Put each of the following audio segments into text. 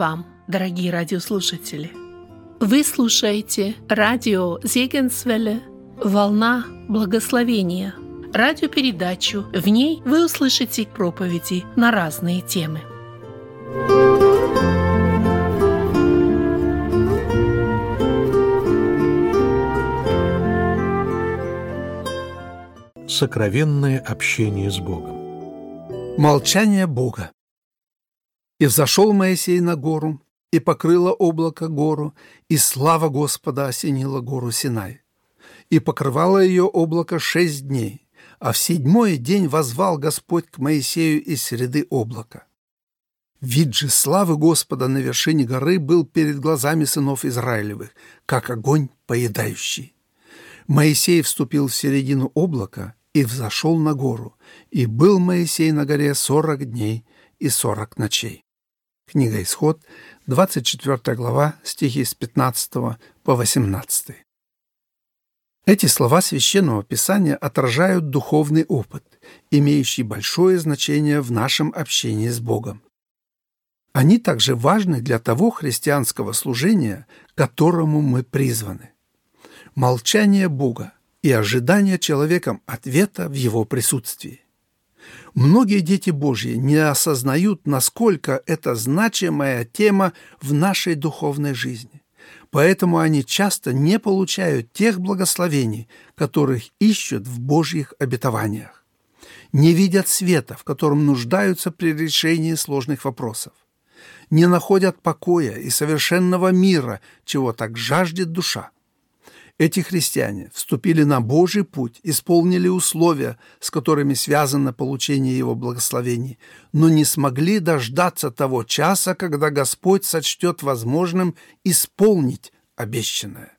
Вам, дорогие радиослушатели! Вы слушаете радио Зегенсвелле «Волна благословения» радиопередачу. В ней вы услышите проповеди на разные темы. Сокровенное общение с Богом. Молчание Бога. «И взошел Моисей на гору, и покрыло облако гору, и слава Господа осенила гору Синай. И покрывало ее облако шесть дней, а в седьмой день возвал Господь к Моисею из среды облака. Вид же славы Господа на вершине горы был перед глазами сынов Израилевых, как огонь поедающий. Моисей вступил в середину облака и взошел на гору, и был Моисей на горе сорок дней и сорок ночей. Книга Исход, 24 глава, стихи с 15 по 18. Эти слова Священного Писания отражают духовный опыт, имеющий большое значение в нашем общении с Богом. Они также важны для того христианского служения, которому мы призваны. Молчание Бога и ожидание человеком ответа в Его присутствии. Многие дети Божьи не осознают, насколько это значимая тема в нашей духовной жизни. Поэтому они часто не получают тех благословений, которых ищут в Божьих обетованиях. Не видят света, в котором нуждаются при решении сложных вопросов. Не находят покоя и совершенного мира, чего так жаждет душа. Эти христиане вступили на Божий путь, исполнили условия, с которыми связано получение Его благословений, но не смогли дождаться того часа, когда Господь сочтет возможным исполнить обещанное.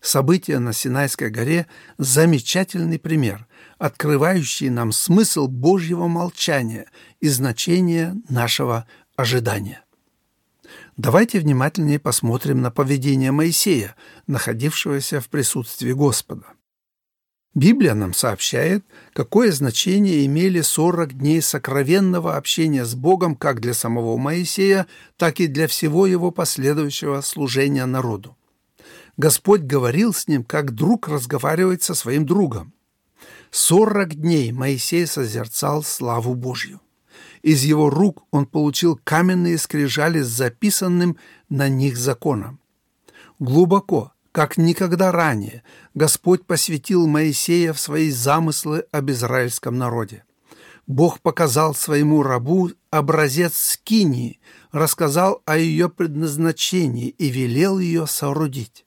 События на Синайской горе – замечательный пример, открывающий нам смысл Божьего молчания и значение нашего ожидания. Давайте внимательнее посмотрим на поведение Моисея, находившегося в присутствии Господа. Библия нам сообщает, какое значение имели 40 дней сокровенного общения с Богом как для самого Моисея, так и для всего его последующего служения народу. Господь говорил с ним, как друг разговаривает со своим другом. Сорок дней Моисей созерцал славу Божью. Из его рук он получил каменные скрижали с записанным на них законом. Глубоко, как никогда ранее, Господь посвятил Моисея в свои замыслы об израильском народе. Бог показал своему рабу образец скинии, рассказал о ее предназначении и велел ее соорудить.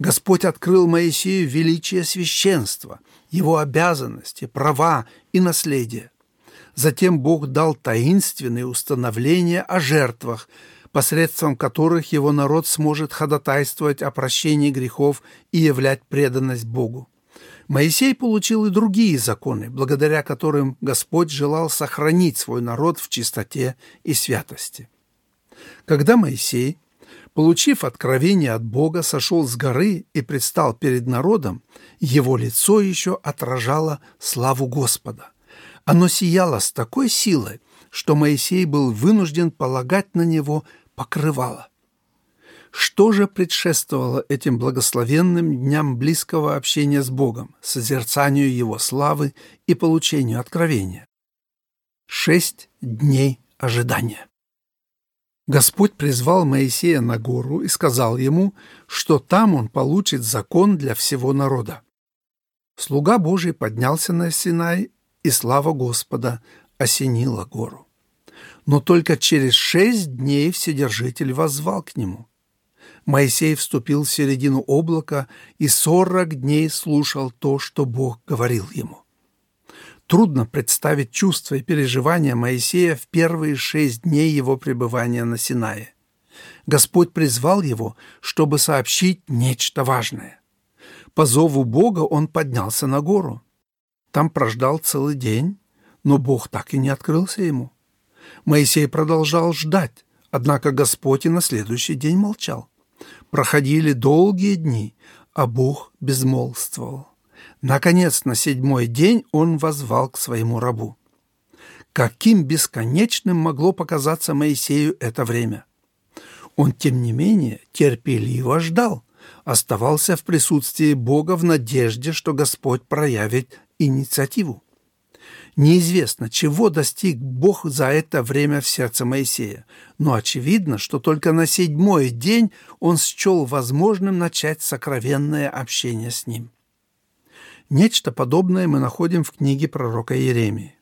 Господь открыл Моисею величие священства, его обязанности, права и наследие. Затем Бог дал таинственные установления о жертвах, посредством которых его народ сможет ходатайствовать о прощении грехов и являть преданность Богу. Моисей получил и другие законы, благодаря которым Господь желал сохранить свой народ в чистоте и святости. Когда Моисей, получив откровение от Бога, сошел с горы и предстал перед народом, его лицо еще отражало славу Господа – оно сияло с такой силой, что Моисей был вынужден полагать на него покрывало. Что же предшествовало этим благословенным дням близкого общения с Богом, созерцанию Его славы и получению откровения? Шесть дней ожидания. Господь призвал Моисея на гору и сказал ему, что там он получит закон для всего народа. Слуга Божий поднялся на Синай и слава Господа осенила гору. Но только через шесть дней Вседержитель воззвал к нему. Моисей вступил в середину облака и сорок дней слушал то, что Бог говорил ему. Трудно представить чувства и переживания Моисея в первые шесть дней его пребывания на Синае. Господь призвал его, чтобы сообщить нечто важное. По зову Бога он поднялся на гору. Там прождал целый день, но Бог так и не открылся ему. Моисей продолжал ждать, однако Господь и на следующий день молчал. Проходили долгие дни, а Бог безмолвствовал. Наконец, на седьмой день он возвал к своему рабу. Каким бесконечным могло показаться Моисею это время? Он, тем не менее, терпеливо ждал, оставался в присутствии Бога в надежде, что Господь проявит инициативу. Неизвестно, чего достиг Бог за это время в сердце Моисея, но очевидно, что только на седьмой день он счел возможным начать сокровенное общение с ним. Нечто подобное мы находим в книге пророка Иеремии.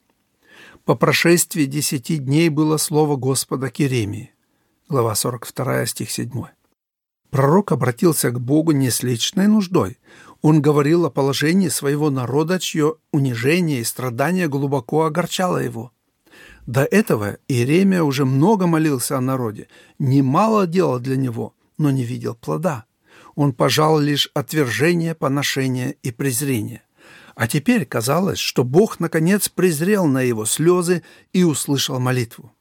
По прошествии десяти дней было слово Господа к Иеремии. Глава 42, стих 7. Пророк обратился к Богу не с личной нуждой. Он говорил о положении своего народа, чье унижение и страдание глубоко огорчало его. До этого Иеремия уже много молился о народе, немало делал для него, но не видел плода. Он пожал лишь отвержение, поношение и презрение. А теперь казалось, что Бог наконец презрел на его слезы и услышал молитву.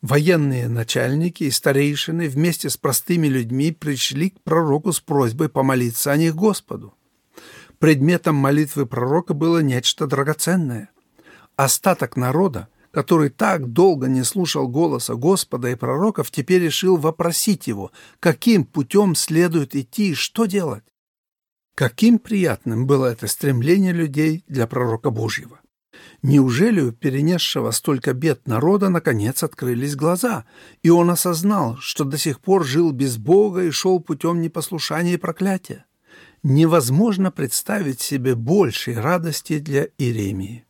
Военные начальники и старейшины вместе с простыми людьми пришли к пророку с просьбой помолиться о них Господу. Предметом молитвы пророка было нечто драгоценное. Остаток народа, который так долго не слушал голоса Господа и пророков, теперь решил вопросить его, каким путем следует идти и что делать. Каким приятным было это стремление людей для пророка Божьего. Неужели у перенесшего столько бед народа наконец открылись глаза, и он осознал, что до сих пор жил без Бога и шел путем непослушания и проклятия? Невозможно представить себе большей радости для Иеремии.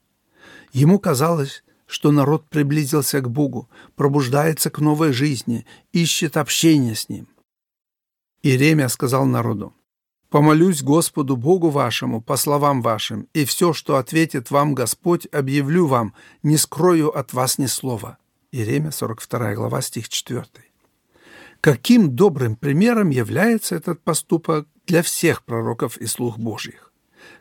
Ему казалось, что народ приблизился к Богу, пробуждается к новой жизни, ищет общения с Ним. Иеремия сказал народу, Помолюсь Господу Богу вашему по словам вашим, и все, что ответит вам Господь, объявлю вам, не скрою от вас ни слова». Иеремия, 42 глава, стих 4. Каким добрым примером является этот поступок для всех пророков и слух Божьих?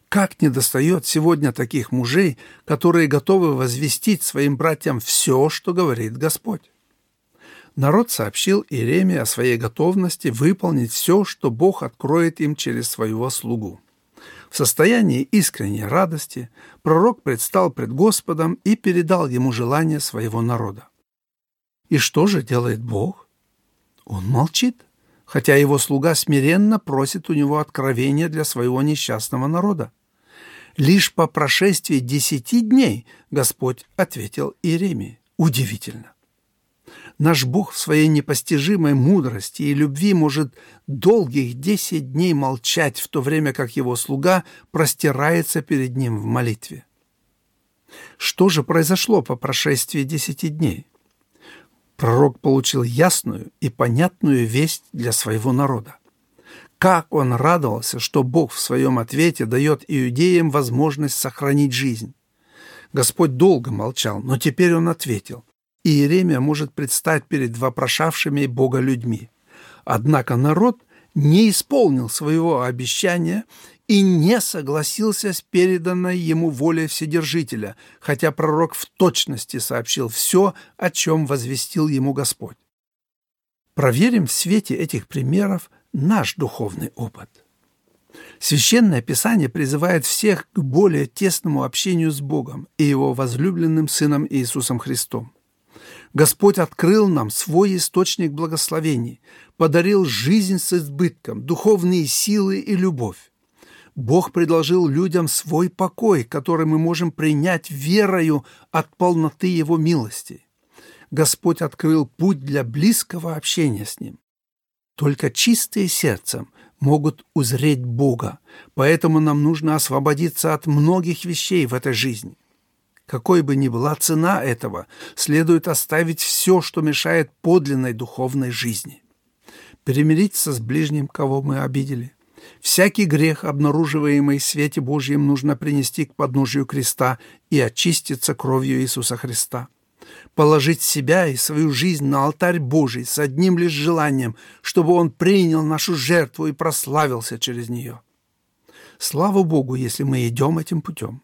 Как недостает сегодня таких мужей, которые готовы возвестить своим братьям все, что говорит Господь? народ сообщил Иеремии о своей готовности выполнить все, что Бог откроет им через своего слугу. В состоянии искренней радости пророк предстал пред Господом и передал ему желание своего народа. И что же делает Бог? Он молчит, хотя его слуга смиренно просит у него откровения для своего несчастного народа. Лишь по прошествии десяти дней Господь ответил Иеремии. Удивительно. Наш Бог в своей непостижимой мудрости и любви может долгих десять дней молчать, в то время как его слуга простирается перед ним в молитве. Что же произошло по прошествии десяти дней? Пророк получил ясную и понятную весть для своего народа. Как он радовался, что Бог в своем ответе дает иудеям возможность сохранить жизнь. Господь долго молчал, но теперь он ответил Иеремия может предстать перед вопрошавшими Бога людьми. Однако народ не исполнил своего обещания и не согласился с переданной ему волей Вседержителя, хотя пророк в точности сообщил все, о чем возвестил ему Господь. Проверим в свете этих примеров наш духовный опыт. Священное Писание призывает всех к более тесному общению с Богом и Его возлюбленным Сыном Иисусом Христом. Господь открыл нам свой источник благословений, подарил жизнь с избытком, духовные силы и любовь. Бог предложил людям свой покой, который мы можем принять верою от полноты Его милости. Господь открыл путь для близкого общения с Ним. Только чистые сердцем могут узреть Бога, поэтому нам нужно освободиться от многих вещей в этой жизни – какой бы ни была цена этого, следует оставить все, что мешает подлинной духовной жизни. Перемириться с ближним, кого мы обидели. Всякий грех, обнаруживаемый в свете Божьем, нужно принести к подножию креста и очиститься кровью Иисуса Христа. Положить себя и свою жизнь на алтарь Божий с одним лишь желанием, чтобы Он принял нашу жертву и прославился через нее. Слава Богу, если мы идем этим путем.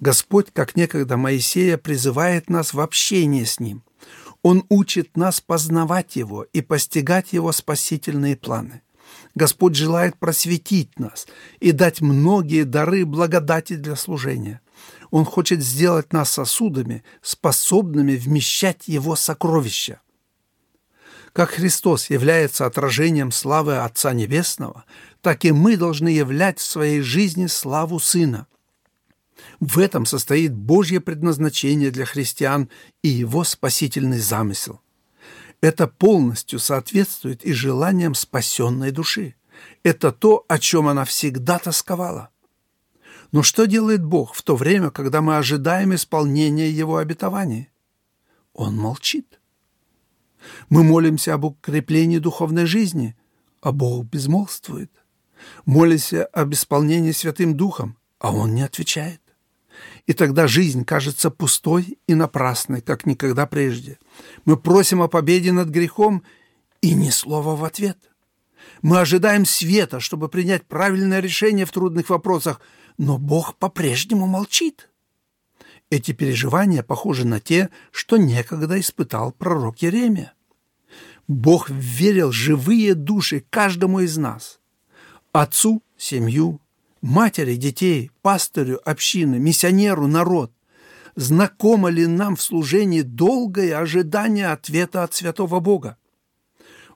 Господь, как некогда Моисея, призывает нас в общение с Ним. Он учит нас познавать Его и постигать Его спасительные планы. Господь желает просветить нас и дать многие дары благодати для служения. Он хочет сделать нас сосудами, способными вмещать Его сокровища. Как Христос является отражением славы Отца Небесного, так и мы должны являть в своей жизни славу Сына. В этом состоит Божье предназначение для христиан и его спасительный замысел. Это полностью соответствует и желаниям спасенной души. Это то, о чем она всегда тосковала. Но что делает Бог в то время, когда мы ожидаем исполнения Его обетований? Он молчит. Мы молимся об укреплении духовной жизни, а Бог безмолвствует. Молимся об исполнении Святым Духом, а Он не отвечает. И тогда жизнь кажется пустой и напрасной, как никогда прежде. Мы просим о победе над грехом, и ни слова в ответ. Мы ожидаем света, чтобы принять правильное решение в трудных вопросах, но Бог по-прежнему молчит. Эти переживания похожи на те, что некогда испытал пророк Еремия. Бог верил живые души каждому из нас. Отцу – семью, матери детей, пастырю общины, миссионеру народ. Знакомо ли нам в служении долгое ожидание ответа от святого Бога?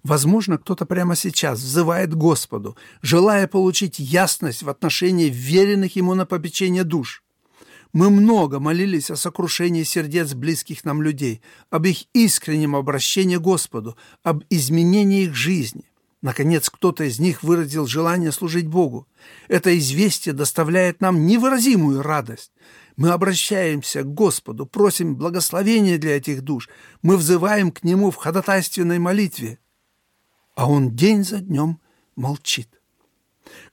Возможно, кто-то прямо сейчас взывает Господу, желая получить ясность в отношении веренных Ему на попечение душ. Мы много молились о сокрушении сердец близких нам людей, об их искреннем обращении к Господу, об изменении их жизни. Наконец, кто-то из них выразил желание служить Богу. Это известие доставляет нам невыразимую радость. Мы обращаемся к Господу, просим благословения для этих душ. Мы взываем к Нему в ходатайственной молитве. А Он день за днем молчит.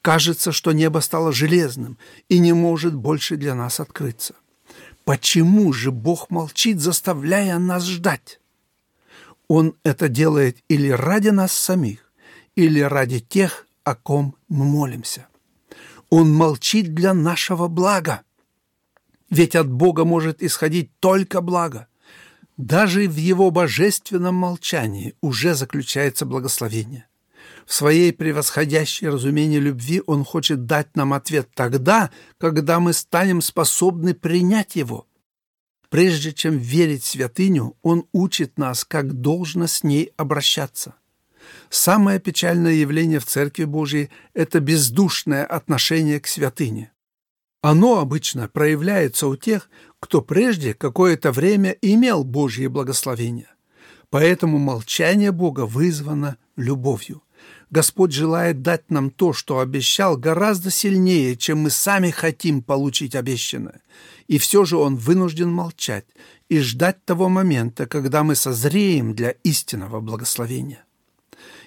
Кажется, что небо стало железным и не может больше для нас открыться. Почему же Бог молчит, заставляя нас ждать? Он это делает или ради нас самих, или ради тех, о ком мы молимся. Он молчит для нашего блага. Ведь от Бога может исходить только благо. Даже в Его божественном молчании уже заключается благословение. В своей превосходящей разумении любви Он хочет дать нам ответ тогда, когда мы станем способны принять Его. Прежде чем верить в святыню, Он учит нас, как должно с ней обращаться. Самое печальное явление в Церкви Божьей – это бездушное отношение к святыне. Оно обычно проявляется у тех, кто прежде какое-то время имел Божье благословение. Поэтому молчание Бога вызвано любовью. Господь желает дать нам то, что обещал, гораздо сильнее, чем мы сами хотим получить обещанное. И все же Он вынужден молчать и ждать того момента, когда мы созреем для истинного благословения.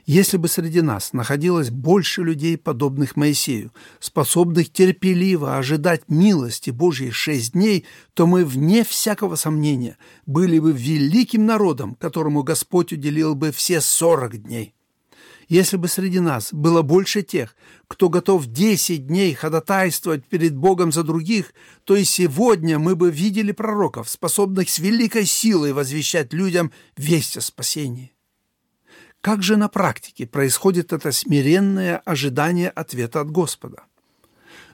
Если бы среди нас находилось больше людей, подобных Моисею, способных терпеливо ожидать милости Божьей шесть дней, то мы, вне всякого сомнения, были бы великим народом, которому Господь уделил бы все сорок дней. Если бы среди нас было больше тех, кто готов десять дней ходатайствовать перед Богом за других, то и сегодня мы бы видели пророков, способных с великой силой возвещать людям весть о спасении. Как же на практике происходит это смиренное ожидание ответа от Господа?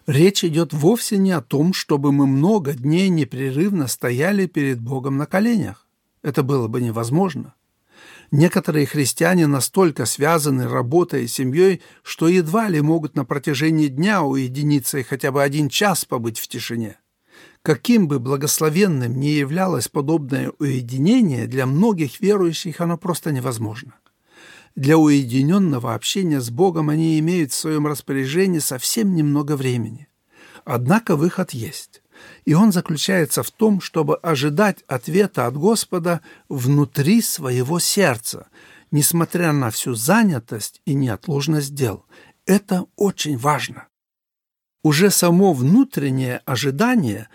Речь идет вовсе не о том, чтобы мы много дней непрерывно стояли перед Богом на коленях. Это было бы невозможно. Некоторые христиане настолько связаны работой и семьей, что едва ли могут на протяжении дня уединиться и хотя бы один час побыть в тишине. Каким бы благословенным ни являлось подобное уединение, для многих верующих оно просто невозможно. Для уединенного общения с Богом они имеют в своем распоряжении совсем немного времени. Однако выход есть. И он заключается в том, чтобы ожидать ответа от Господа внутри своего сердца, несмотря на всю занятость и неотложность дел. Это очень важно. Уже само внутреннее ожидание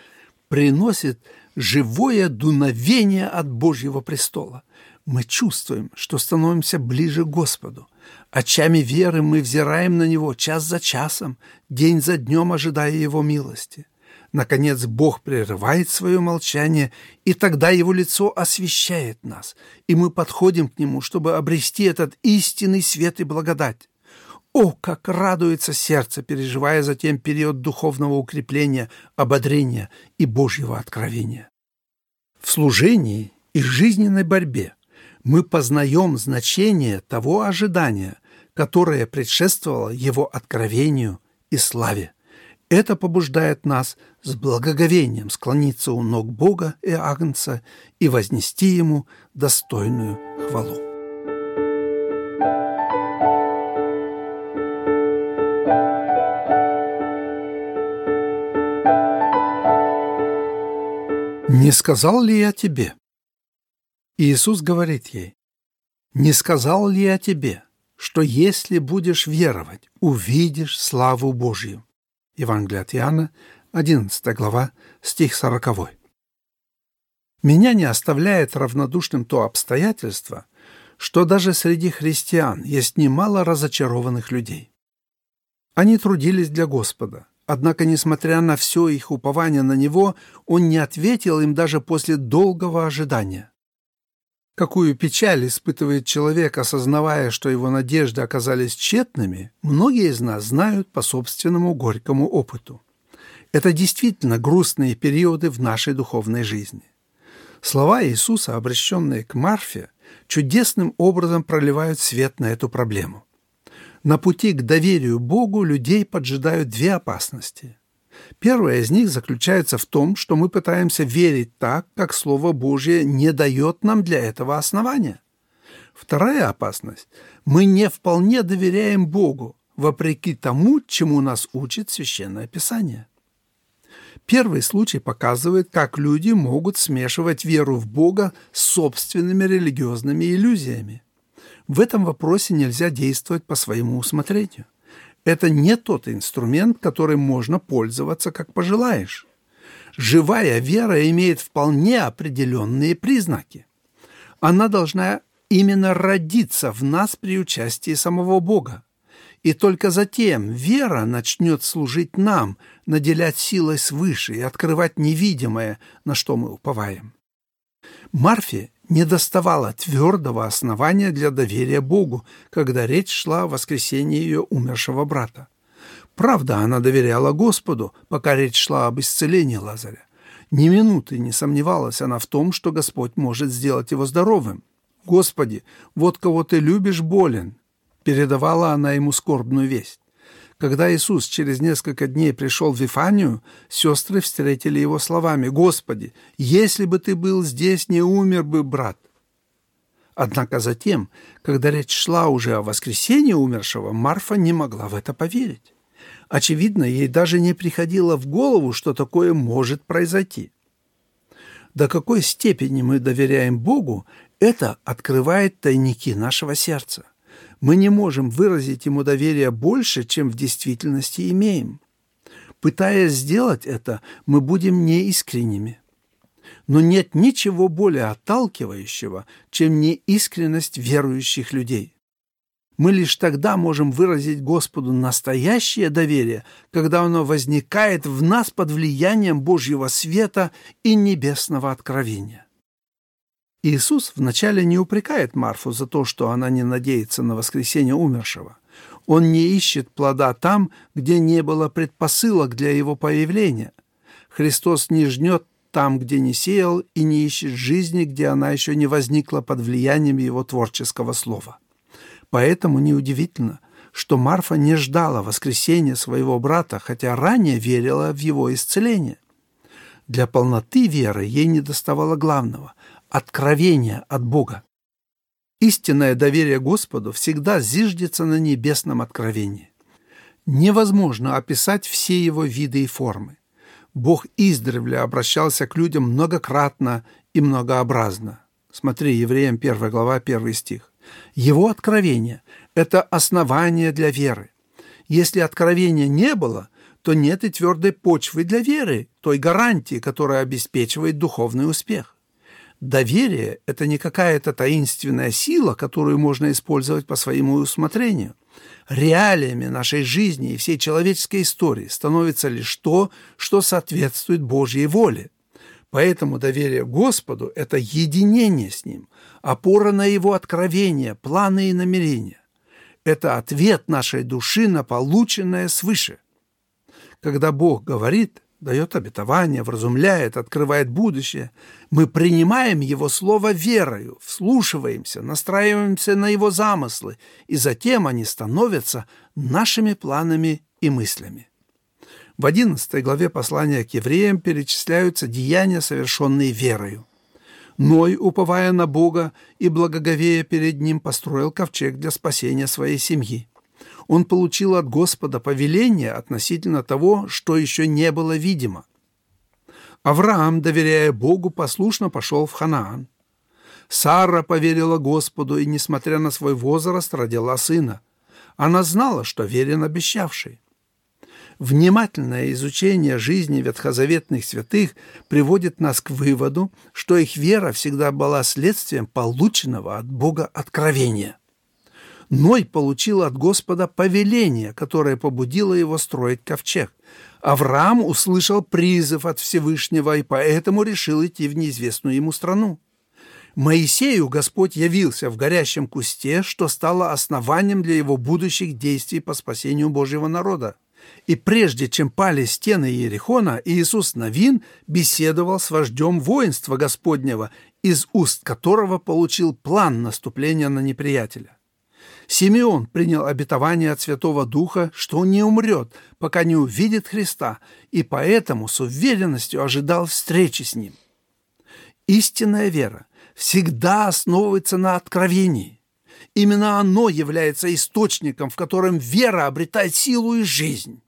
приносит живое дуновение от Божьего престола – мы чувствуем, что становимся ближе к Господу. Очами веры мы взираем на Него час за часом, день за днем ожидая Его милости. Наконец Бог прерывает свое молчание, и тогда Его лицо освещает нас, и мы подходим к Нему, чтобы обрести этот истинный свет и благодать. О, как радуется сердце, переживая затем период духовного укрепления, ободрения и Божьего откровения. В служении и жизненной борьбе мы познаем значение того ожидания, которое предшествовало его откровению и славе. Это побуждает нас с благоговением склониться у ног Бога и Агнца и вознести Ему достойную хвалу. «Не сказал ли я тебе?» Иисус говорит ей, «Не сказал ли я тебе, что если будешь веровать, увидишь славу Божью?» Евангелие от Иоанна, 11 глава, стих 40. Меня не оставляет равнодушным то обстоятельство, что даже среди христиан есть немало разочарованных людей. Они трудились для Господа, однако, несмотря на все их упование на Него, Он не ответил им даже после долгого ожидания. Какую печаль испытывает человек, осознавая, что его надежды оказались тщетными, многие из нас знают по собственному горькому опыту. Это действительно грустные периоды в нашей духовной жизни. Слова Иисуса, обращенные к Марфе, чудесным образом проливают свет на эту проблему. На пути к доверию Богу людей поджидают две опасности – Первая из них заключается в том, что мы пытаемся верить так, как Слово Божье не дает нам для этого основания. Вторая опасность – мы не вполне доверяем Богу, вопреки тому, чему нас учит Священное Писание. Первый случай показывает, как люди могут смешивать веру в Бога с собственными религиозными иллюзиями. В этом вопросе нельзя действовать по своему усмотрению. Это не тот инструмент, которым можно пользоваться, как пожелаешь. Живая вера имеет вполне определенные признаки. Она должна именно родиться в нас при участии самого Бога. И только затем вера начнет служить нам, наделять силой свыше и открывать невидимое, на что мы уповаем. Марфе не доставало твердого основания для доверия Богу, когда речь шла о воскресении ее умершего брата. Правда, она доверяла Господу, пока речь шла об исцелении Лазаря. Ни минуты не сомневалась она в том, что Господь может сделать его здоровым. «Господи, вот кого ты любишь, болен», — передавала она ему скорбную весть. Когда Иисус через несколько дней пришел в Вифанию, сестры встретили его словами «Господи, если бы ты был здесь, не умер бы брат». Однако затем, когда речь шла уже о воскресении умершего, Марфа не могла в это поверить. Очевидно, ей даже не приходило в голову, что такое может произойти. До какой степени мы доверяем Богу, это открывает тайники нашего сердца мы не можем выразить ему доверие больше, чем в действительности имеем. Пытаясь сделать это, мы будем неискренними. Но нет ничего более отталкивающего, чем неискренность верующих людей. Мы лишь тогда можем выразить Господу настоящее доверие, когда оно возникает в нас под влиянием Божьего света и небесного откровения. Иисус вначале не упрекает Марфу за то, что она не надеется на воскресение умершего. Он не ищет плода там, где не было предпосылок для его появления. Христос не жнет там, где не сеял, и не ищет жизни, где она еще не возникла под влиянием его творческого слова. Поэтому неудивительно, что Марфа не ждала воскресения своего брата, хотя ранее верила в его исцеление. Для полноты веры ей не доставало главного – откровение от Бога. Истинное доверие Господу всегда зиждется на небесном откровении. Невозможно описать все его виды и формы. Бог издревле обращался к людям многократно и многообразно. Смотри, Евреям 1 глава, 1 стих. Его откровение – это основание для веры. Если откровения не было, то нет и твердой почвы для веры, той гарантии, которая обеспечивает духовный успех. Доверие – это не какая-то таинственная сила, которую можно использовать по своему усмотрению. Реалиями нашей жизни и всей человеческой истории становится лишь то, что соответствует Божьей воле. Поэтому доверие Господу – это единение с Ним, опора на Его откровения, планы и намерения. Это ответ нашей души на полученное свыше. Когда Бог говорит, дает обетование, вразумляет, открывает будущее, мы принимаем Его Слово верою, вслушиваемся, настраиваемся на Его замыслы, и затем они становятся нашими планами и мыслями. В 11 главе послания к евреям перечисляются деяния, совершенные верою. Ной, уповая на Бога и благоговея перед Ним, построил ковчег для спасения своей семьи. Он получил от Господа повеление относительно того, что еще не было видимо. Авраам, доверяя Богу, послушно пошел в Ханаан. Сара поверила Господу и, несмотря на свой возраст, родила сына. Она знала, что верен обещавший. Внимательное изучение жизни ветхозаветных святых приводит нас к выводу, что их вера всегда была следствием полученного от Бога откровения. Ной получил от Господа повеление, которое побудило его строить ковчег. Авраам услышал призыв от Всевышнего и поэтому решил идти в неизвестную ему страну. Моисею Господь явился в горящем кусте, что стало основанием для его будущих действий по спасению Божьего народа. И прежде чем пали стены Иерихона, Иисус Новин беседовал с вождем воинства Господнего, из уст которого получил план наступления на неприятеля. Симеон принял обетование от Святого Духа, что он не умрет, пока не увидит Христа, и поэтому с уверенностью ожидал встречи с Ним. Истинная вера всегда основывается на откровении. Именно оно является источником, в котором вера обретает силу и жизнь.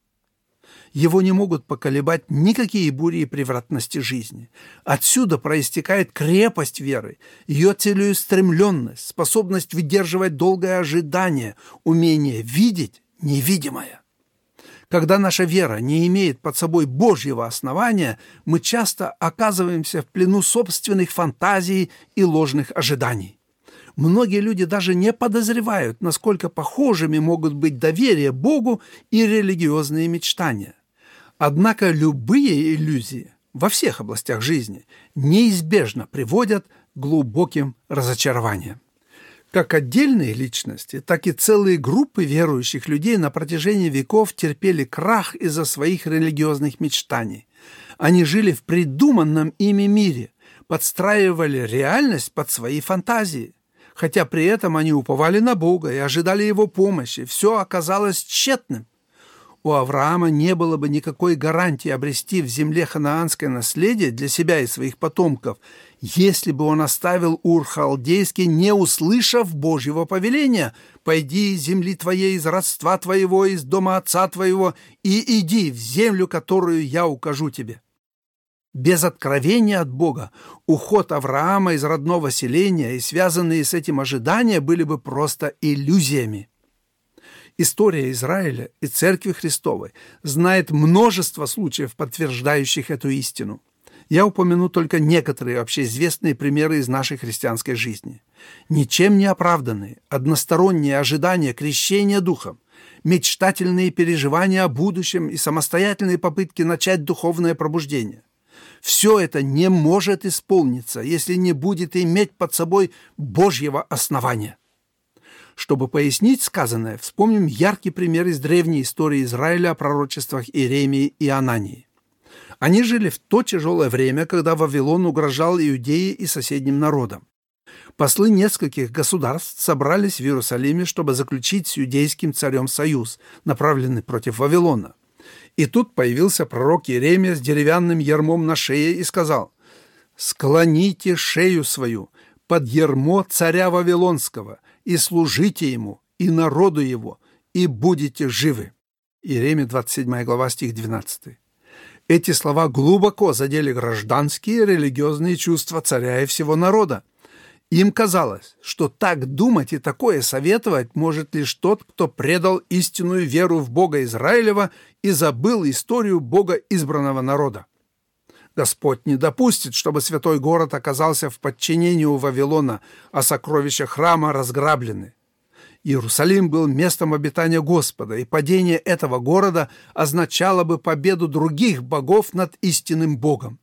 Его не могут поколебать никакие бури и превратности жизни. Отсюда проистекает крепость веры, ее целеустремленность, способность выдерживать долгое ожидание, умение видеть невидимое. Когда наша вера не имеет под собой Божьего основания, мы часто оказываемся в плену собственных фантазий и ложных ожиданий. Многие люди даже не подозревают, насколько похожими могут быть доверие Богу и религиозные мечтания. Однако любые иллюзии во всех областях жизни неизбежно приводят к глубоким разочарованиям. Как отдельные личности, так и целые группы верующих людей на протяжении веков терпели крах из-за своих религиозных мечтаний. Они жили в придуманном ими мире, подстраивали реальность под свои фантазии хотя при этом они уповали на Бога и ожидали Его помощи. Все оказалось тщетным. У Авраама не было бы никакой гарантии обрести в земле ханаанское наследие для себя и своих потомков, если бы он оставил Ур-Халдейский, не услышав Божьего повеления «Пойди из земли твоей, из родства твоего, из дома отца твоего, и иди в землю, которую я укажу тебе». Без откровения от Бога уход Авраама из родного селения и связанные с этим ожидания были бы просто иллюзиями. История Израиля и Церкви Христовой знает множество случаев, подтверждающих эту истину. Я упомяну только некоторые общеизвестные примеры из нашей христианской жизни. Ничем не оправданные, односторонние ожидания крещения Духом, мечтательные переживания о будущем и самостоятельные попытки начать духовное пробуждение. Все это не может исполниться, если не будет иметь под собой Божьего основания. Чтобы пояснить сказанное, вспомним яркий пример из древней истории Израиля о пророчествах Иеремии и Анании. Они жили в то тяжелое время, когда Вавилон угрожал Иудее и соседним народам. Послы нескольких государств собрались в Иерусалиме, чтобы заключить с иудейским царем союз, направленный против Вавилона – и тут появился пророк Иеремия с деревянным ермом на шее и сказал, «Склоните шею свою под ермо царя Вавилонского и служите ему и народу его, и будете живы». Иеремия, 27 глава, стих 12. Эти слова глубоко задели гражданские и религиозные чувства царя и всего народа. Им казалось, что так думать и такое советовать может лишь тот, кто предал истинную веру в Бога Израилева и забыл историю Бога избранного народа. Господь не допустит, чтобы святой город оказался в подчинении у Вавилона, а сокровища храма разграблены. Иерусалим был местом обитания Господа, и падение этого города означало бы победу других богов над истинным Богом.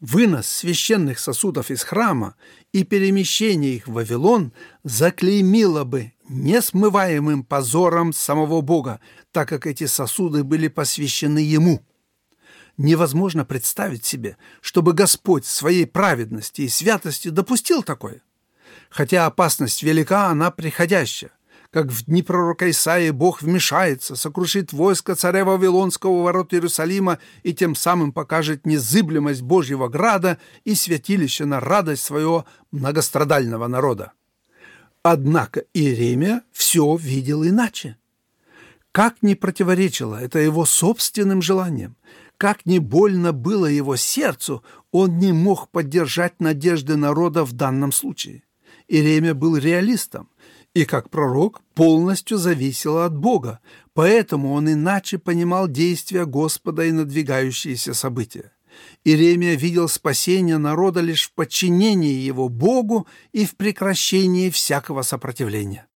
Вынос священных сосудов из храма и перемещение их в Вавилон заклеймило бы несмываемым позором самого Бога, так как эти сосуды были посвящены Ему. Невозможно представить себе, чтобы Господь своей праведности и святости допустил такое. Хотя опасность велика, она приходящая. Как в дни пророка Исаии Бог вмешается, сокрушит войско царя Вавилонского ворот Иерусалима и тем самым покажет незыблемость Божьего града и святилище на радость своего многострадального народа. Однако Иеремия все видел иначе. Как не противоречило это его собственным желаниям, как не больно было его сердцу, он не мог поддержать надежды народа в данном случае. Иеремия был реалистом и, как пророк, полностью зависел от Бога, поэтому он иначе понимал действия Господа и надвигающиеся события. Иеремия видел спасение народа лишь в подчинении его Богу и в прекращении всякого сопротивления.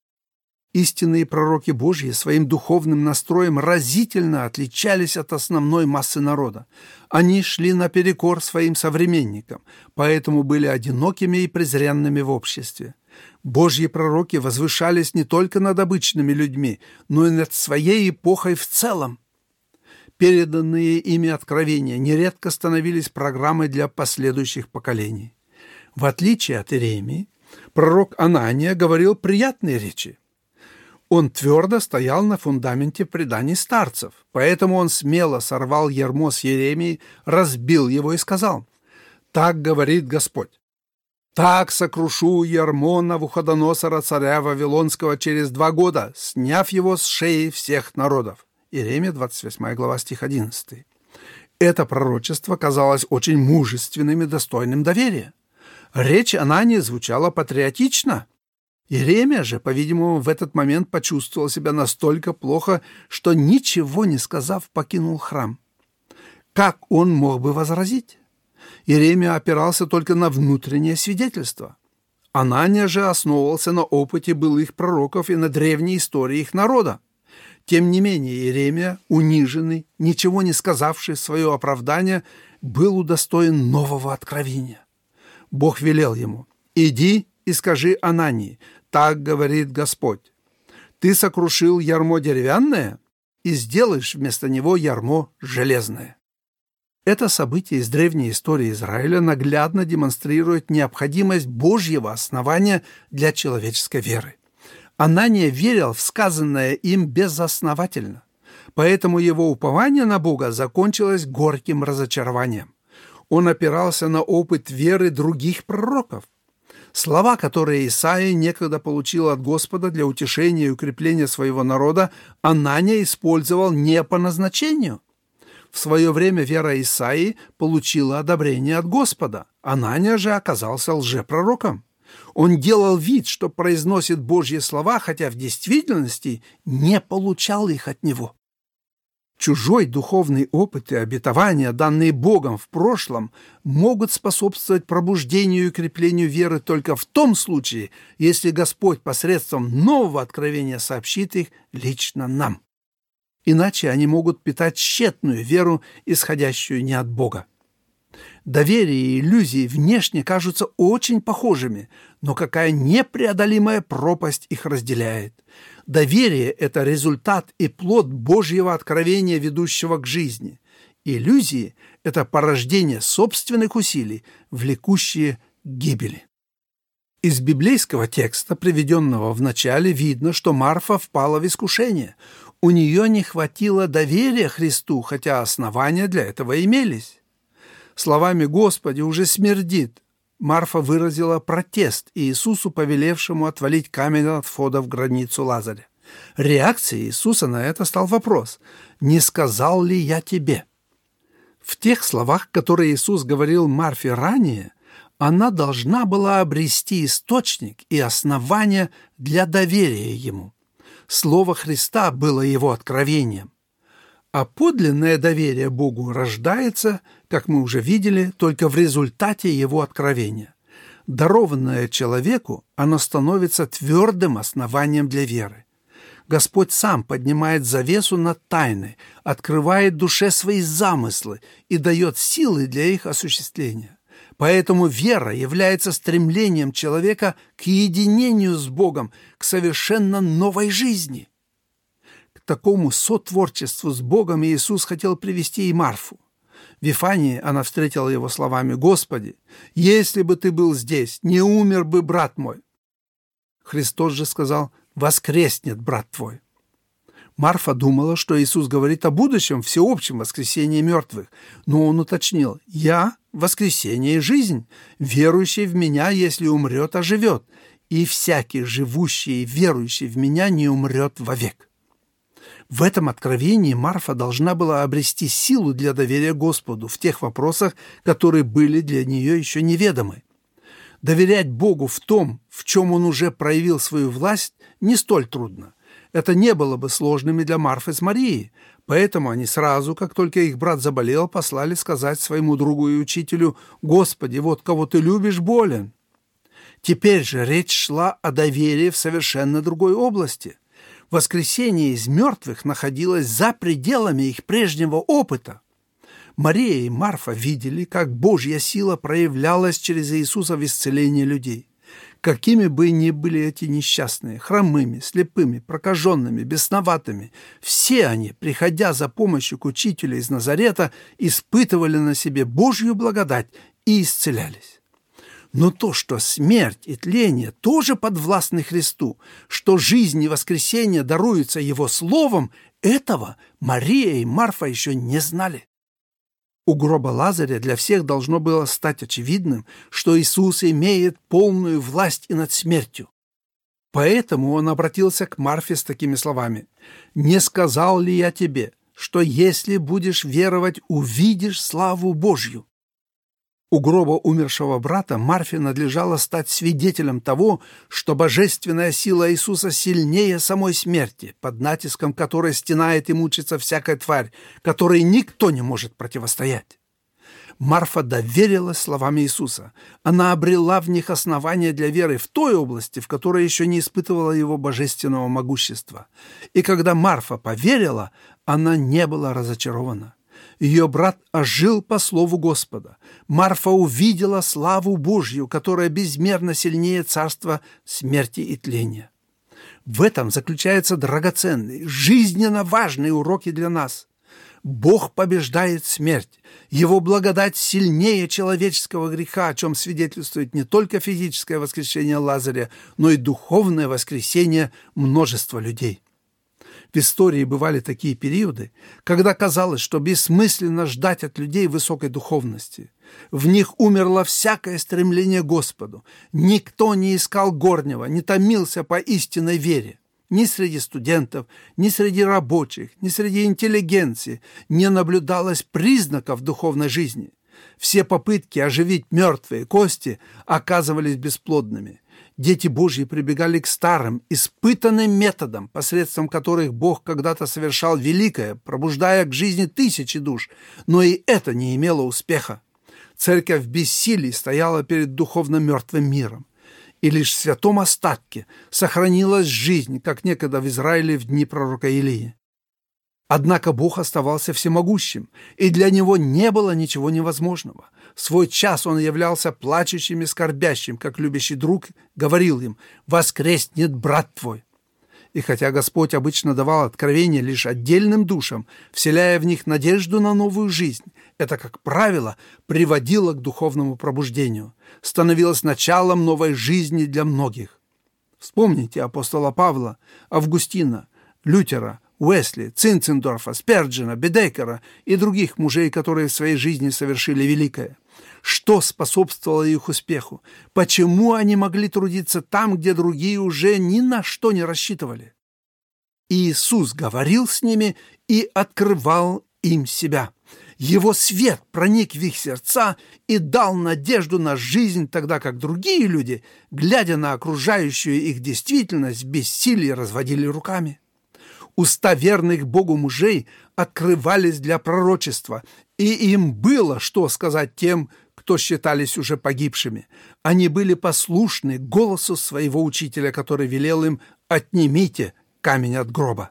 Истинные пророки Божьи своим духовным настроем разительно отличались от основной массы народа. Они шли наперекор своим современникам, поэтому были одинокими и презренными в обществе. Божьи пророки возвышались не только над обычными людьми, но и над своей эпохой в целом. Переданные ими откровения нередко становились программой для последующих поколений. В отличие от Иеремии, пророк Анания говорил приятные речи. Он твердо стоял на фундаменте преданий старцев, поэтому он смело сорвал ермо с Еремии, разбил его и сказал, «Так говорит Господь, так сокрушу ярмо Навуходоносора царя Вавилонского через два года, сняв его с шеи всех народов». Иеремия, 28 глава, стих 11. Это пророчество казалось очень мужественным и достойным доверия. Речь Анании звучала патриотично – Иеремия же, по-видимому, в этот момент почувствовал себя настолько плохо, что, ничего не сказав, покинул храм. Как он мог бы возразить? Иеремия опирался только на внутреннее свидетельство. Анания же основывался на опыте былых пророков и на древней истории их народа. Тем не менее, Иеремия, униженный, ничего не сказавший свое оправдание, был удостоен нового откровения. Бог велел ему «Иди и скажи Анании, так говорит Господь. Ты сокрушил ярмо деревянное и сделаешь вместо него ярмо железное. Это событие из древней истории Израиля наглядно демонстрирует необходимость Божьего основания для человеческой веры. Анания верил в сказанное им безосновательно, поэтому его упование на Бога закончилось горьким разочарованием. Он опирался на опыт веры других пророков, Слова, которые Исаия некогда получил от Господа для утешения и укрепления своего народа, Анания использовал не по назначению. В свое время вера Исаии получила одобрение от Господа. Анания же оказался лжепророком. Он делал вид, что произносит Божьи слова, хотя в действительности не получал их от него. Чужой духовный опыт и обетования, данные Богом в прошлом, могут способствовать пробуждению и укреплению веры только в том случае, если Господь посредством нового откровения сообщит их лично нам. Иначе они могут питать тщетную веру, исходящую не от Бога. Доверие и иллюзии внешне кажутся очень похожими, но какая непреодолимая пропасть их разделяет. Доверие – это результат и плод Божьего откровения, ведущего к жизни. Иллюзии – это порождение собственных усилий, влекущие гибели. Из библейского текста, приведенного в начале, видно, что Марфа впала в искушение. У нее не хватило доверия Христу, хотя основания для этого имелись. Словами «Господи» уже смердит. Марфа выразила протест Иисусу, повелевшему отвалить камень от входа в границу Лазаря. Реакцией Иисуса на это стал вопрос «Не сказал ли я тебе?» В тех словах, которые Иисус говорил Марфе ранее, она должна была обрести источник и основание для доверия Ему. Слово Христа было его откровением. А подлинное доверие Богу рождается, как мы уже видели, только в результате его откровения. Дарованное человеку, оно становится твердым основанием для веры. Господь сам поднимает завесу над тайной, открывает душе свои замыслы и дает силы для их осуществления. Поэтому вера является стремлением человека к единению с Богом, к совершенно новой жизни. Такому сотворчеству с Богом Иисус хотел привести и Марфу. В Вифании она встретила его словами «Господи, если бы ты был здесь, не умер бы брат мой». Христос же сказал «Воскреснет брат твой». Марфа думала, что Иисус говорит о будущем всеобщем воскресении мертвых, но он уточнил «Я – воскресение и жизнь, верующий в Меня, если умрет, оживет, и всякий, живущий и верующий в Меня, не умрет вовек». В этом откровении Марфа должна была обрести силу для доверия Господу в тех вопросах, которые были для нее еще неведомы. Доверять Богу в том, в чем Он уже проявил свою власть, не столь трудно. Это не было бы сложным и для Марфы с Марией, поэтому они сразу, как только их брат заболел, послали сказать своему другу и учителю «Господи, вот кого ты любишь, болен». Теперь же речь шла о доверии в совершенно другой области – воскресение из мертвых находилось за пределами их прежнего опыта. Мария и Марфа видели, как Божья сила проявлялась через Иисуса в исцелении людей. Какими бы ни были эти несчастные, хромыми, слепыми, прокаженными, бесноватыми, все они, приходя за помощью к учителю из Назарета, испытывали на себе Божью благодать и исцелялись. Но то, что смерть и тление тоже подвластны Христу, что жизнь и воскресение даруются Его Словом, этого Мария и Марфа еще не знали. У гроба Лазаря для всех должно было стать очевидным, что Иисус имеет полную власть и над смертью. Поэтому он обратился к Марфе с такими словами. «Не сказал ли я тебе, что если будешь веровать, увидишь славу Божью?» У гроба умершего брата Марфе надлежало стать свидетелем того, что божественная сила Иисуса сильнее самой смерти, под натиском которой стенает и мучится всякая тварь, которой никто не может противостоять. Марфа доверилась словам Иисуса. Она обрела в них основания для веры в той области, в которой еще не испытывала его божественного могущества. И когда Марфа поверила, она не была разочарована. Ее брат ожил по слову Господа. Марфа увидела славу Божью, которая безмерно сильнее царства смерти и тления. В этом заключаются драгоценные, жизненно важные уроки для нас. Бог побеждает смерть. Его благодать сильнее человеческого греха, о чем свидетельствует не только физическое воскрешение Лазаря, но и духовное воскресение множества людей. В истории бывали такие периоды, когда казалось, что бессмысленно ждать от людей высокой духовности. В них умерло всякое стремление к Господу. Никто не искал горнего, не томился по истинной вере. Ни среди студентов, ни среди рабочих, ни среди интеллигенции не наблюдалось признаков духовной жизни. Все попытки оживить мертвые кости оказывались бесплодными дети Божьи прибегали к старым, испытанным методам, посредством которых Бог когда-то совершал великое, пробуждая к жизни тысячи душ, но и это не имело успеха. Церковь в бессилии стояла перед духовно мертвым миром. И лишь в святом остатке сохранилась жизнь, как некогда в Израиле в дни пророка Илии. Однако Бог оставался всемогущим, и для него не было ничего невозможного. В свой час он являлся плачущим и скорбящим, как любящий друг говорил им «Воскреснет брат твой». И хотя Господь обычно давал откровения лишь отдельным душам, вселяя в них надежду на новую жизнь, это, как правило, приводило к духовному пробуждению, становилось началом новой жизни для многих. Вспомните апостола Павла, Августина, Лютера, Уэсли, Цинцендорфа, Сперджина, Бедекера и других мужей, которые в своей жизни совершили великое. Что способствовало их успеху? Почему они могли трудиться там, где другие уже ни на что не рассчитывали? Иисус говорил с ними и открывал им себя. Его свет проник в их сердца и дал надежду на жизнь, тогда как другие люди, глядя на окружающую их действительность, в бессилии разводили руками. Уста верных Богу мужей открывались для пророчества, и им было что сказать тем, кто считались уже погибшими. Они были послушны голосу своего учителя, который велел им «отнимите камень от гроба».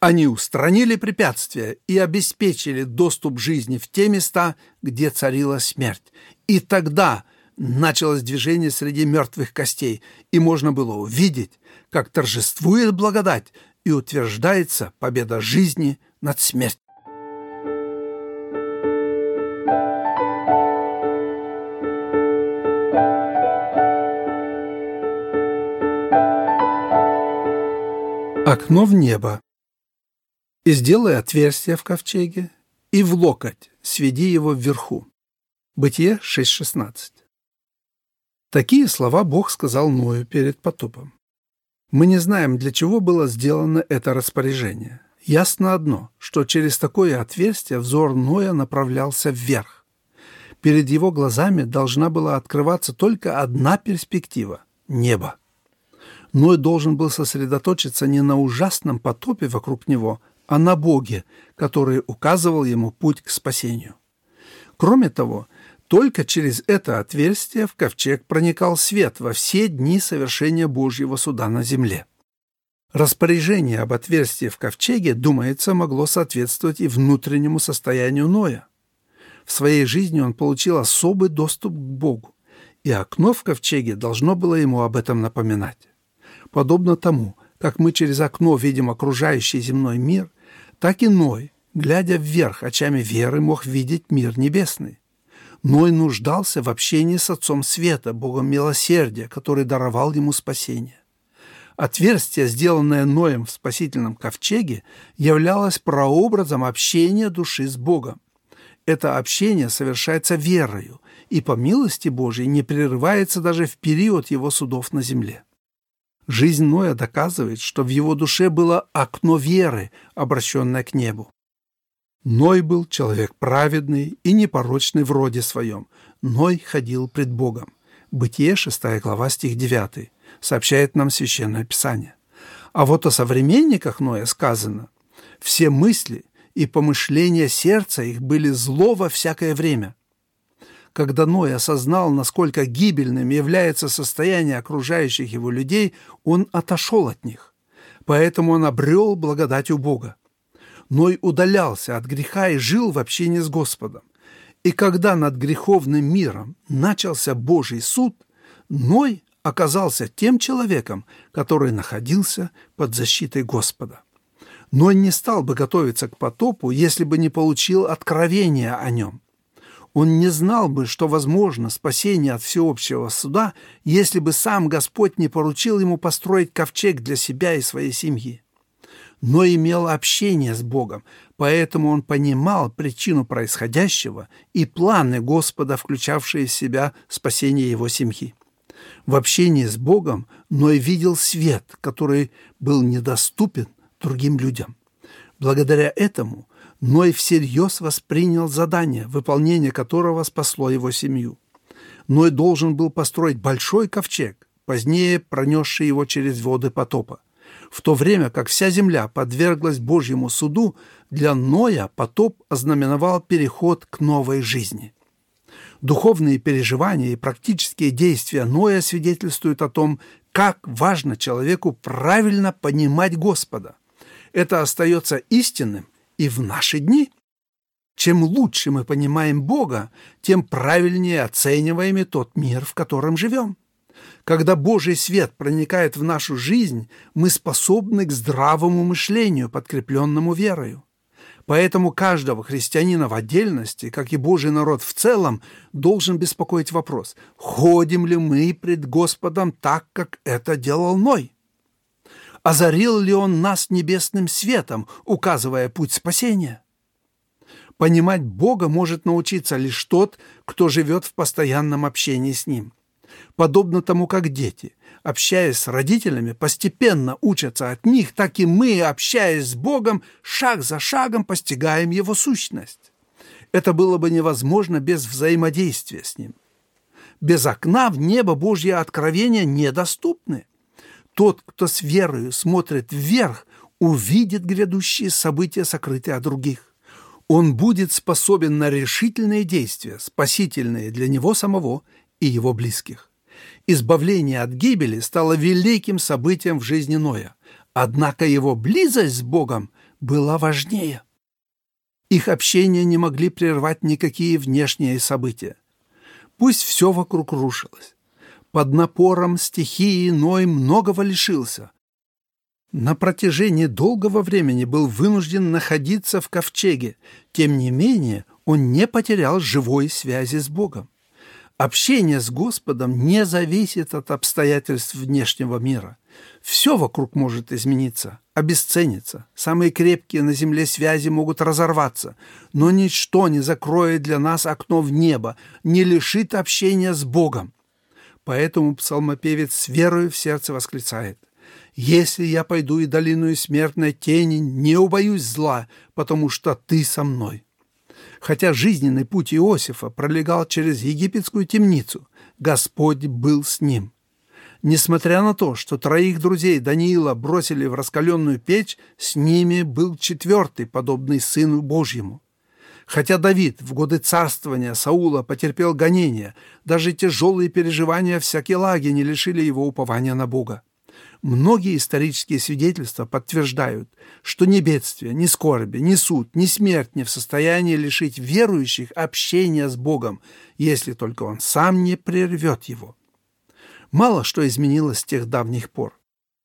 Они устранили препятствия и обеспечили доступ жизни в те места, где царила смерть. И тогда началось движение среди мертвых костей, и можно было увидеть, как торжествует благодать и утверждается победа жизни над смертью. Окно в небо. И сделай отверстие в ковчеге, и в локоть сведи его вверху. Бытие 6.16. Такие слова Бог сказал Ною перед потопом. Мы не знаем, для чего было сделано это распоряжение. Ясно одно, что через такое отверстие взор Ноя направлялся вверх. Перед его глазами должна была открываться только одна перспектива – небо. Ной должен был сосредоточиться не на ужасном потопе вокруг него, а на Боге, который указывал ему путь к спасению. Кроме того, только через это отверстие в ковчег проникал свет во все дни совершения Божьего суда на земле. Распоряжение об отверстии в ковчеге, думается, могло соответствовать и внутреннему состоянию Ноя. В своей жизни он получил особый доступ к Богу, и окно в ковчеге должно было ему об этом напоминать. Подобно тому, как мы через окно видим окружающий земной мир, так и Ной, глядя вверх очами веры, мог видеть мир небесный. Ной нуждался в общении с Отцом Света, Богом Милосердия, который даровал ему спасение. Отверстие, сделанное Ноем в спасительном ковчеге, являлось прообразом общения души с Богом. Это общение совершается верою и по милости Божьей не прерывается даже в период его судов на земле. Жизнь Ноя доказывает, что в его душе было окно веры, обращенное к небу. Ной был человек праведный и непорочный в роде своем. Ной ходил пред Богом. Бытие, 6 глава, стих 9, сообщает нам Священное Писание. А вот о современниках Ноя сказано, «Все мысли и помышления сердца их были зло во всякое время». Когда Ной осознал, насколько гибельным является состояние окружающих его людей, он отошел от них. Поэтому он обрел благодать у Бога. Ной удалялся от греха и жил в общении с Господом. И когда над греховным миром начался Божий суд, Ной оказался тем человеком, который находился под защитой Господа. Ной не стал бы готовиться к потопу, если бы не получил откровения о нем. Он не знал бы, что возможно спасение от всеобщего суда, если бы сам Господь не поручил ему построить ковчег для себя и своей семьи но имел общение с Богом, поэтому он понимал причину происходящего и планы Господа, включавшие в себя спасение его семьи. В общении с Богом Ной видел свет, который был недоступен другим людям. Благодаря этому Ной всерьез воспринял задание, выполнение которого спасло его семью. Ной должен был построить большой ковчег, позднее пронесший его через воды потопа. В то время как вся земля подверглась Божьему суду, для Ноя потоп ознаменовал переход к новой жизни. Духовные переживания и практические действия Ноя свидетельствуют о том, как важно человеку правильно понимать Господа. Это остается истинным и в наши дни. Чем лучше мы понимаем Бога, тем правильнее оцениваем и тот мир, в котором живем. Когда Божий свет проникает в нашу жизнь, мы способны к здравому мышлению, подкрепленному верою. Поэтому каждого христианина в отдельности, как и Божий народ в целом, должен беспокоить вопрос, ходим ли мы пред Господом так, как это делал Ной? Озарил ли Он нас небесным светом, указывая путь спасения? Понимать Бога может научиться лишь тот, кто живет в постоянном общении с Ним – подобно тому, как дети, общаясь с родителями, постепенно учатся от них, так и мы, общаясь с Богом, шаг за шагом постигаем Его сущность. Это было бы невозможно без взаимодействия с Ним. Без окна в небо Божье откровения недоступны. Тот, кто с верою смотрит вверх, увидит грядущие события, сокрытые от других. Он будет способен на решительные действия, спасительные для него самого и его близких. Избавление от гибели стало великим событием в жизни Ноя, однако его близость с Богом была важнее. Их общение не могли прервать никакие внешние события. Пусть все вокруг рушилось. Под напором стихии Ной многого лишился. На протяжении долгого времени был вынужден находиться в ковчеге. Тем не менее, он не потерял живой связи с Богом. Общение с Господом не зависит от обстоятельств внешнего мира. Все вокруг может измениться, обесцениться. Самые крепкие на земле связи могут разорваться. Но ничто не закроет для нас окно в небо, не лишит общения с Богом. Поэтому псалмопевец с верою в сердце восклицает. «Если я пойду и долину смертной тени, не убоюсь зла, потому что ты со мной». Хотя жизненный путь Иосифа пролегал через египетскую темницу, Господь был с ним. Несмотря на то, что троих друзей Даниила бросили в раскаленную печь, с ними был четвертый, подобный Сыну Божьему. Хотя Давид в годы царствования Саула потерпел гонения, даже тяжелые переживания всякие лаги не лишили его упования на Бога. Многие исторические свидетельства подтверждают, что ни бедствие, ни скорби, ни суд, ни смерть не в состоянии лишить верующих общения с Богом, если только Он сам не прервет его. Мало что изменилось с тех давних пор.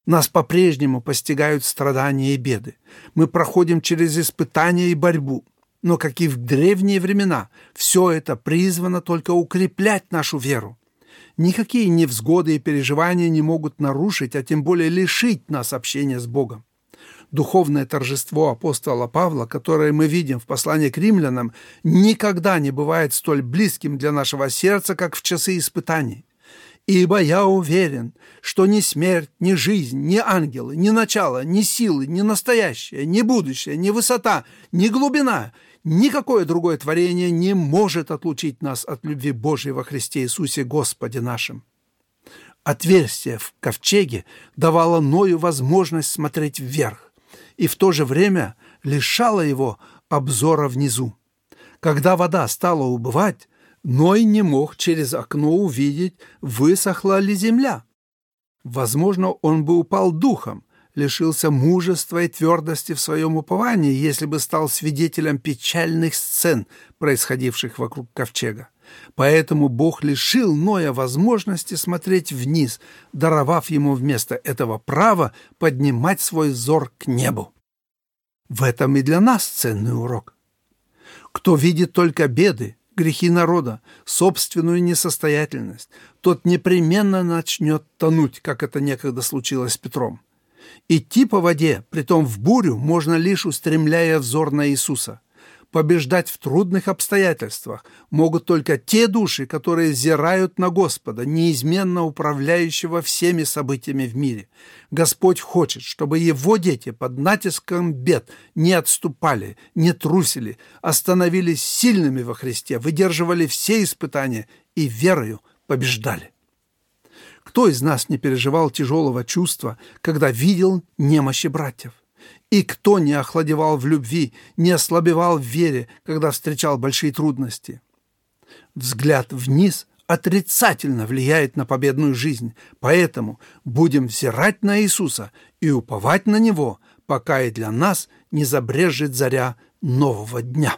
Нас по-прежнему постигают страдания и беды. Мы проходим через испытания и борьбу. Но, как и в древние времена, все это призвано только укреплять нашу веру. Никакие невзгоды и переживания не могут нарушить, а тем более лишить нас общения с Богом. Духовное торжество апостола Павла, которое мы видим в послании к римлянам, никогда не бывает столь близким для нашего сердца, как в часы испытаний. Ибо я уверен, что ни смерть, ни жизнь, ни ангелы, ни начало, ни силы, ни настоящее, ни будущее, ни высота, ни глубина, Никакое другое творение не может отлучить нас от любви Божьей во Христе Иисусе Господе нашим. Отверстие в ковчеге давало Ною возможность смотреть вверх и в то же время лишало его обзора внизу. Когда вода стала убывать, Ной не мог через окно увидеть, высохла ли земля. Возможно, он бы упал духом, лишился мужества и твердости в своем уповании, если бы стал свидетелем печальных сцен, происходивших вокруг ковчега. Поэтому Бог лишил Ноя возможности смотреть вниз, даровав ему вместо этого право поднимать свой взор к небу. В этом и для нас ценный урок. Кто видит только беды, грехи народа, собственную несостоятельность, тот непременно начнет тонуть, как это некогда случилось с Петром. Идти по воде, притом в бурю, можно лишь устремляя взор на Иисуса. Побеждать в трудных обстоятельствах могут только те души, которые взирают на Господа, неизменно управляющего всеми событиями в мире. Господь хочет, чтобы Его дети под натиском бед не отступали, не трусили, остановились сильными во Христе, выдерживали все испытания и верою побеждали. Кто из нас не переживал тяжелого чувства, когда видел немощи братьев? И кто не охладевал в любви, не ослабевал в вере, когда встречал большие трудности? Взгляд вниз отрицательно влияет на победную жизнь, поэтому будем взирать на Иисуса и уповать на Него, пока и для нас не забрежет заря нового дня.